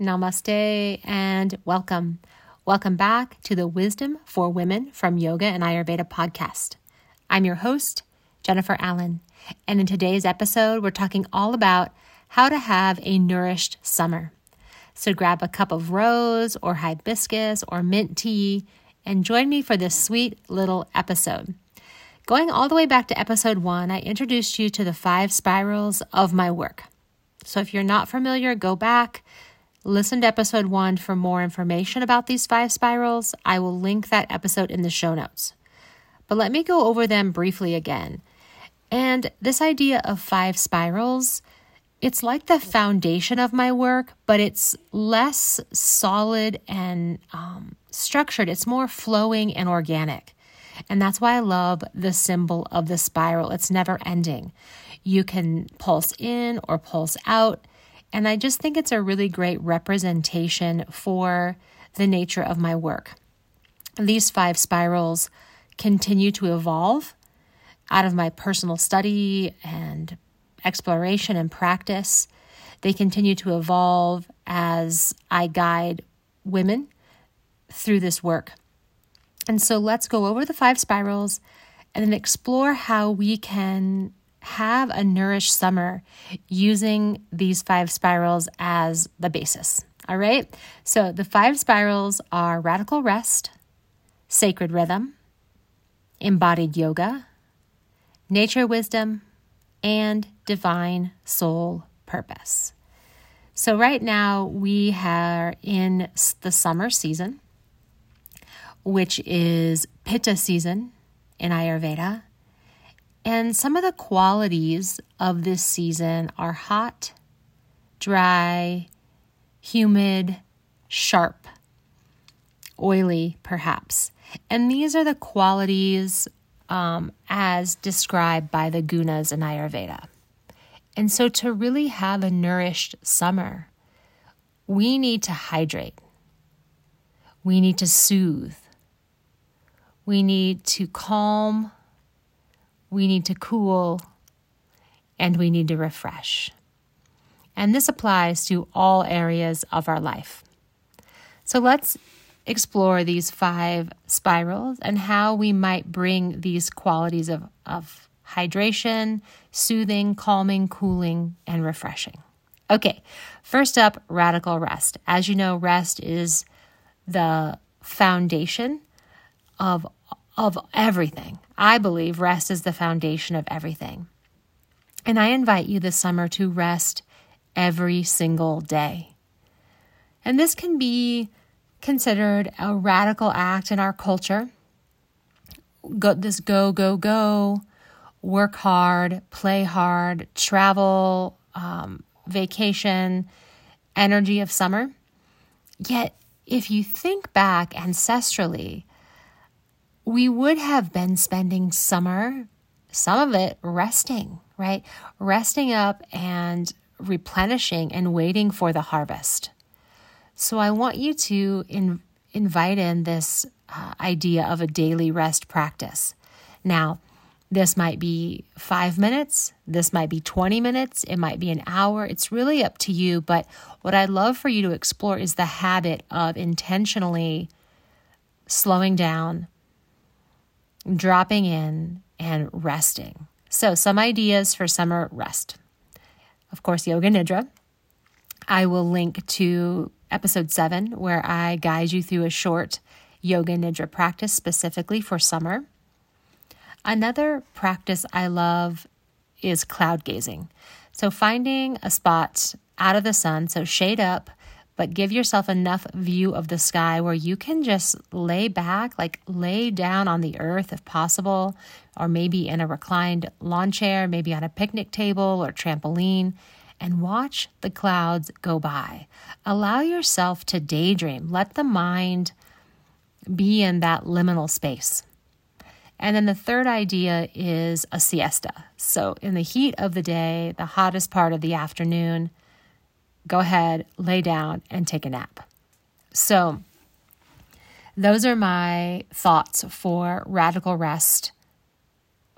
Namaste and welcome. Welcome back to the Wisdom for Women from Yoga and Ayurveda podcast. I'm your host, Jennifer Allen, and in today's episode, we're talking all about how to have a nourished summer. So grab a cup of rose or hibiscus or mint tea and join me for this sweet little episode. Going all the way back to episode one, I introduced you to the five spirals of my work. So if you're not familiar, go back, listen to episode one for more information about these five spirals. I will link that episode in the show notes. But let me go over them briefly again. And this idea of five spirals, it's like the foundation of my work, but it's less solid and um, structured. It's more flowing and organic. And that's why I love the symbol of the spiral. It's never ending. You can pulse in or pulse out. And I just think it's a really great representation for the nature of my work. These five spirals continue to evolve out of my personal study and exploration and practice. They continue to evolve as I guide women through this work. And so let's go over the five spirals and then explore how we can have a nourished summer using these five spirals as the basis. All right. So the five spirals are radical rest, sacred rhythm, embodied yoga, nature wisdom, and divine soul purpose. So, right now we are in the summer season, which is Pitta season in Ayurveda. And some of the qualities of this season are hot, dry, humid, sharp, oily, perhaps. And these are the qualities um, as described by the gunas in Ayurveda. And so, to really have a nourished summer, we need to hydrate, we need to soothe, we need to calm, we need to cool, and we need to refresh. And this applies to all areas of our life. So let's explore these five spirals and how we might bring these qualities of, of hydration, soothing, calming, cooling, and refreshing. Okay, first up, radical rest. As you know, rest is the foundation of, of everything. I believe rest is the foundation of everything. And I invite you this summer to rest every single day. And this can be considered a radical act in our culture. Go, this go, go, go, work hard, play hard, travel, um, vacation, energy of summer. Yet, if you think back ancestrally, we would have been spending summer, some of it resting, right? Resting up and replenishing and waiting for the harvest. So I want you to in, invite in this uh, idea of a daily rest practice. Now, this might be five minutes, this might be 20 minutes, it might be an hour. It's really up to you. But what I'd love for you to explore is the habit of intentionally slowing down, dropping in, and resting. So, some ideas for summer rest. Of course, Yoga Nidra. I will link to episode seven, where I guide you through a short yoga nidra practice specifically for summer. Another practice I love is cloud gazing. So, finding a spot out of the sun, so shade up, but give yourself enough view of the sky where you can just lay back, like lay down on the earth if possible, or maybe in a reclined lawn chair, maybe on a picnic table or trampoline, and watch the clouds go by. Allow yourself to daydream. Let the mind be in that liminal space. And then the third idea is a siesta. So, in the heat of the day, the hottest part of the afternoon, go ahead, lay down, and take a nap. So, those are my thoughts for radical rest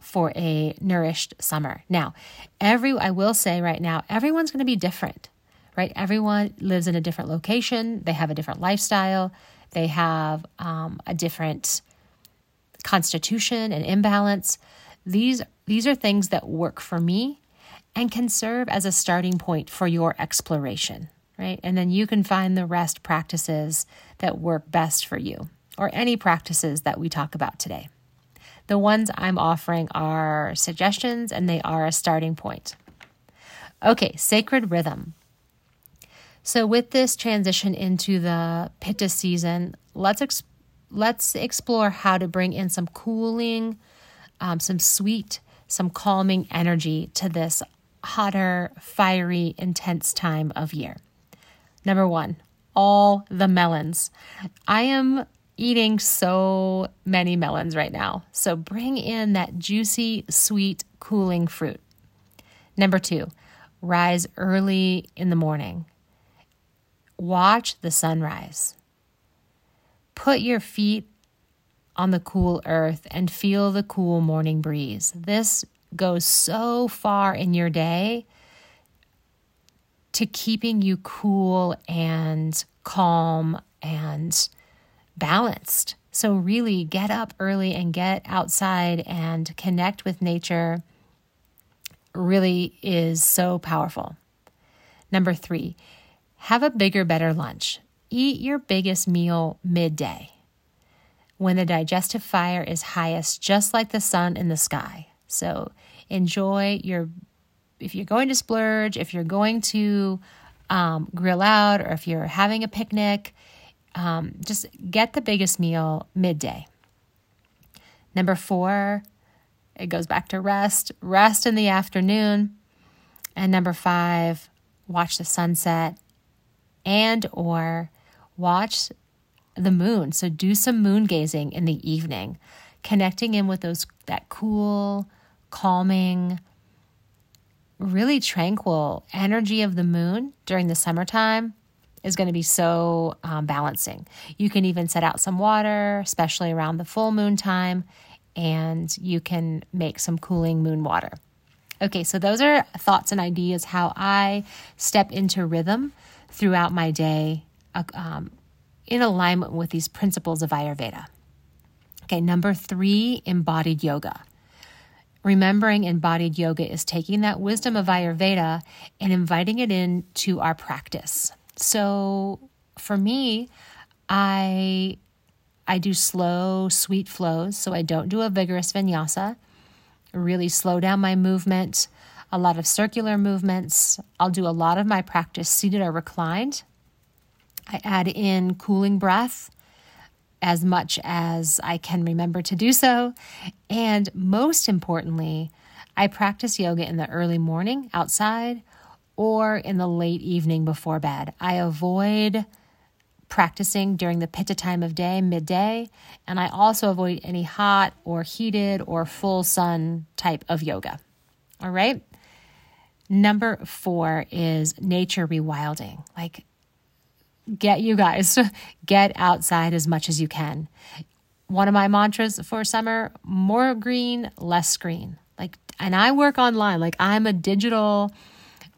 for a nourished summer. Now, every I will say right now, everyone's going to be different, right? Everyone lives in a different location, they have a different lifestyle, they have um, a different constitution and imbalance. These, these are things that work for me and can serve as a starting point for your exploration, right? And then you can find the rest practices that work best for you or any practices that we talk about today. The ones I'm offering are suggestions and they are a starting point. Okay, sacred rhythm. So with this transition into the pitta season, let's ex- let's explore how to bring in some cooling, um, some sweet, some calming energy to this hotter, fiery, intense time of year. Number one, all the melons. I am eating so many melons right now. So bring in that juicy, sweet, cooling fruit. Number two, rise early in the morning. Watch the sunrise. Put your feet on the cool earth and feel the cool morning breeze. This goes so far in your day to keeping you cool and calm and balanced. So, really get up early and get outside and connect with nature really is so powerful. Number three, have a bigger, better lunch. Eat your biggest meal midday when the digestive fire is highest, just like the sun in the sky. So enjoy your, if you're going to splurge, if you're going to um, grill out, or if you're having a picnic, um, just get the biggest meal midday. Number four, it goes back to rest, rest in the afternoon. And number five, watch the sunset and or watch the moon. So do some moon gazing in the evening, connecting in with those that cool, calming, really tranquil energy of the moon during the summertime is going to be so um, balancing. You can even set out some water, especially around the full moon time, and you can make some cooling moon water. Okay, so those are thoughts and ideas how I step into rhythm throughout my day um, in alignment with these principles of Ayurveda. Okay, number three, embodied yoga. Remembering embodied yoga is taking that wisdom of Ayurveda and inviting it into our practice. So for me, I I do slow, sweet flows, so I don't do a vigorous vinyasa. Really slow down my movement, a lot of circular movements. I'll do a lot of my practice seated or reclined. I add in cooling breath as much as I can remember to do so. And most importantly, I practice yoga in the early morning outside or in the late evening before bed. I avoid practicing during the pitta time of day, midday, and I also avoid any hot or heated or full sun type of yoga. All right. Number four is nature rewilding. Like, get you guys, get outside as much as you can. One of my mantras for summer more green, less screen. Like, and I work online, like, I'm a digital,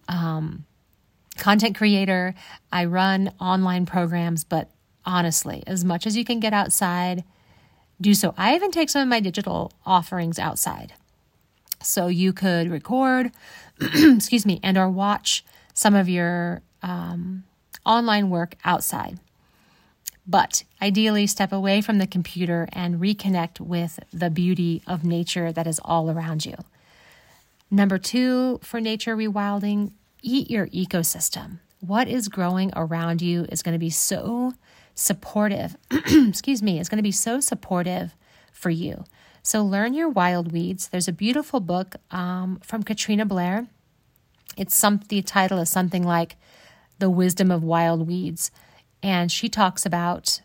um, content creator. I run online programs, but honestly, as much as you can get outside, do so. I even take some of my digital offerings outside. So you could record, excuse me, and or watch some of your um, online work outside. But ideally, step away from the computer and reconnect with the beauty of nature that is all around you. Number two for nature rewilding, eat your ecosystem. What is growing around you is going to be so supportive. Excuse me, it's going to be so supportive for you. So learn your wild weeds. There's a beautiful book um, from Katrina Blair. It's some the title is something like "The Wisdom of Wild Weeds," and she talks about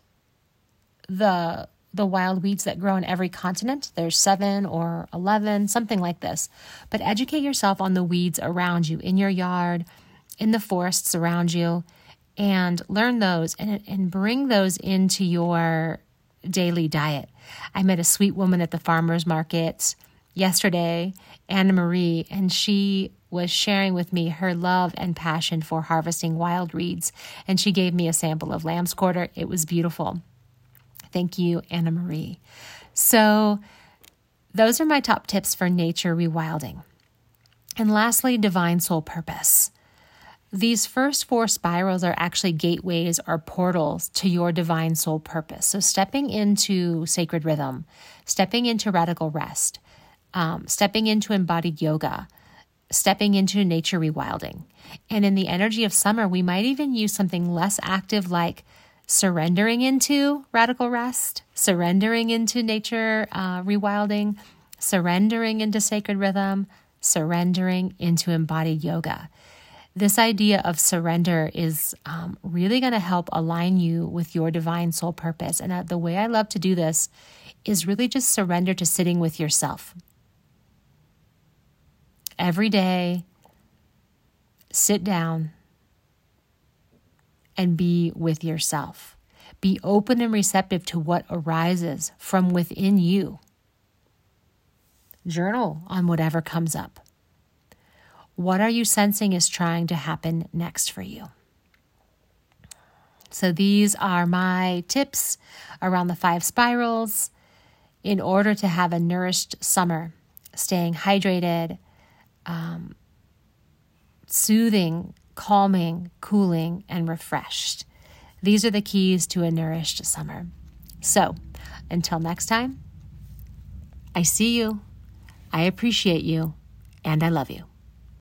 the the wild weeds that grow in every continent. There's seven or 11, something like this. But educate yourself on the weeds around you, in your yard, in the forests around you, and learn those and, and bring those into your daily diet. I met a sweet woman at the farmer's market yesterday, Anna Marie, and she was sharing with me her love and passion for harvesting wild reeds. And she gave me a sample of lamb's quarter. It was beautiful. Thank you, Anna Marie. So, those are my top tips for nature rewilding. And lastly, divine soul purpose. These first four spirals are actually gateways or portals to your divine soul purpose. So, stepping into sacred rhythm, stepping into radical rest, um, stepping into embodied yoga, stepping into nature rewilding. And in the energy of summer, we might even use something less active like surrendering into radical rest, surrendering into nature uh, rewilding, surrendering into sacred rhythm, surrendering into embodied yoga this idea of surrender is um, really going to help align you with your divine soul purpose. And uh, the way I love to do this is really just surrender to sitting with yourself. Every day, sit down and be with yourself. Be open and receptive to what arises from within you. Journal on whatever comes up. What are you sensing is trying to happen next for you? So, these are my tips around the five spirals in order to have a nourished summer, staying hydrated, um, soothing, calming, cooling, and refreshed. These are the keys to a nourished summer. So, until next time, I see you, I appreciate you, and I love you.